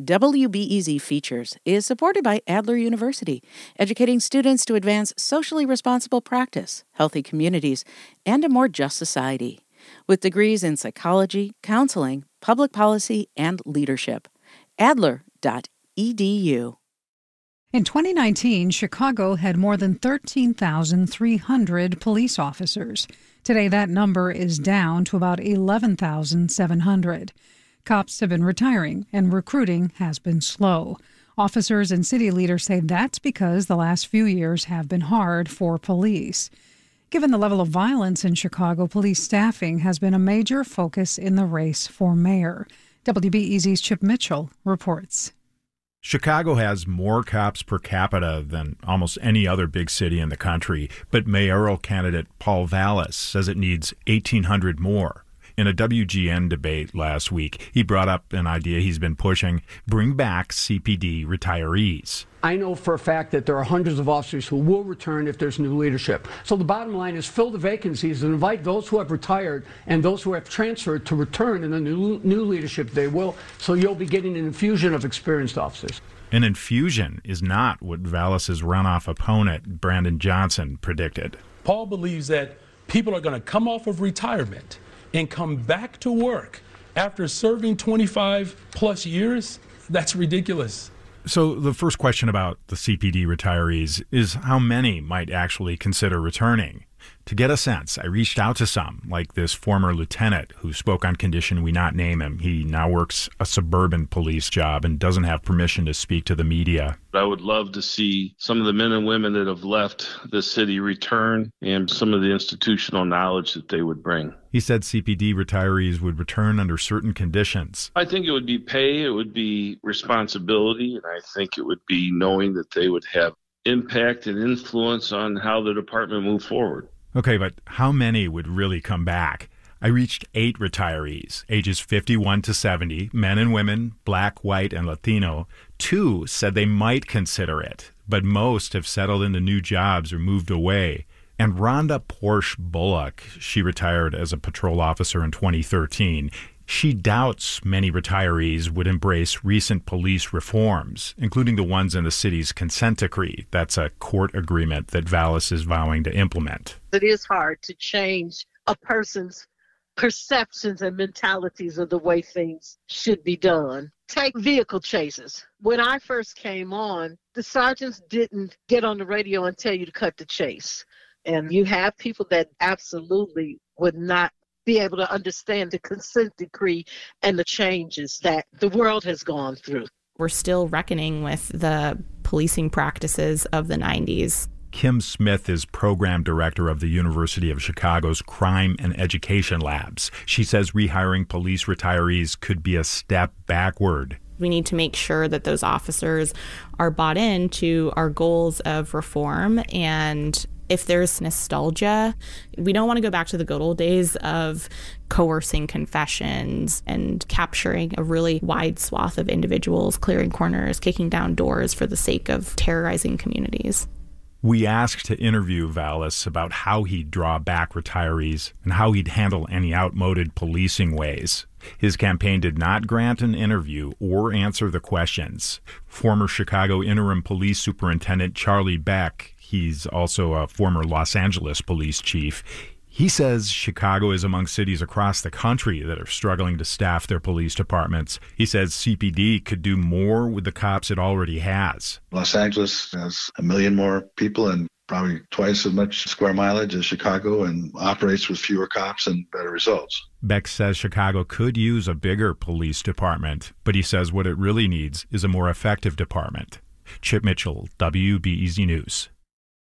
WBEZ Features is supported by Adler University, educating students to advance socially responsible practice, healthy communities, and a more just society. With degrees in psychology, counseling, public policy, and leadership. Adler.edu. In 2019, Chicago had more than 13,300 police officers. Today, that number is down to about 11,700. Cops have been retiring, and recruiting has been slow. Officers and city leaders say that's because the last few years have been hard for police. Given the level of violence in Chicago, police staffing has been a major focus in the race for mayor. WBEZ's Chip Mitchell reports. Chicago has more cops per capita than almost any other big city in the country, but mayoral candidate Paul Vallas says it needs 1,800 more in a WGN debate last week, he brought up an idea he's been pushing bring back CPD retirees. I know for a fact that there are hundreds of officers who will return if there's new leadership. So the bottom line is fill the vacancies and invite those who have retired and those who have transferred to return in the new, new leadership they will. So you'll be getting an infusion of experienced officers. An infusion is not what Vallas's runoff opponent, Brandon Johnson, predicted. Paul believes that people are going to come off of retirement and come back to work after serving 25 plus years, that's ridiculous. So, the first question about the CPD retirees is how many might actually consider returning? To get a sense, I reached out to some, like this former lieutenant who spoke on condition we not name him. He now works a suburban police job and doesn't have permission to speak to the media. I would love to see some of the men and women that have left the city return and some of the institutional knowledge that they would bring. He said CPD retirees would return under certain conditions. I think it would be pay, it would be responsibility, and I think it would be knowing that they would have impact and influence on how the department moved forward. Okay, but how many would really come back? I reached eight retirees, ages 51 to 70, men and women, black, white, and Latino. Two said they might consider it, but most have settled into new jobs or moved away. And Rhonda Porsche Bullock, she retired as a patrol officer in 2013. She doubts many retirees would embrace recent police reforms, including the ones in the city's consent decree. That's a court agreement that Vallas is vowing to implement. It is hard to change a person's perceptions and mentalities of the way things should be done. Take vehicle chases. When I first came on, the sergeants didn't get on the radio and tell you to cut the chase. And you have people that absolutely would not be able to understand the consent decree and the changes that the world has gone through. We're still reckoning with the policing practices of the 90s. Kim Smith is program director of the University of Chicago's Crime and Education Labs. She says rehiring police retirees could be a step backward. We need to make sure that those officers are bought into our goals of reform and if there's nostalgia, we don't want to go back to the good old days of coercing confessions and capturing a really wide swath of individuals, clearing corners, kicking down doors for the sake of terrorizing communities. We asked to interview Vallas about how he'd draw back retirees and how he'd handle any outmoded policing ways. His campaign did not grant an interview or answer the questions. Former Chicago interim police superintendent Charlie Beck He's also a former Los Angeles police chief. He says Chicago is among cities across the country that are struggling to staff their police departments. He says CPD could do more with the cops it already has. Los Angeles has a million more people and probably twice as much square mileage as Chicago and operates with fewer cops and better results. Beck says Chicago could use a bigger police department, but he says what it really needs is a more effective department. Chip Mitchell, WBEZ News.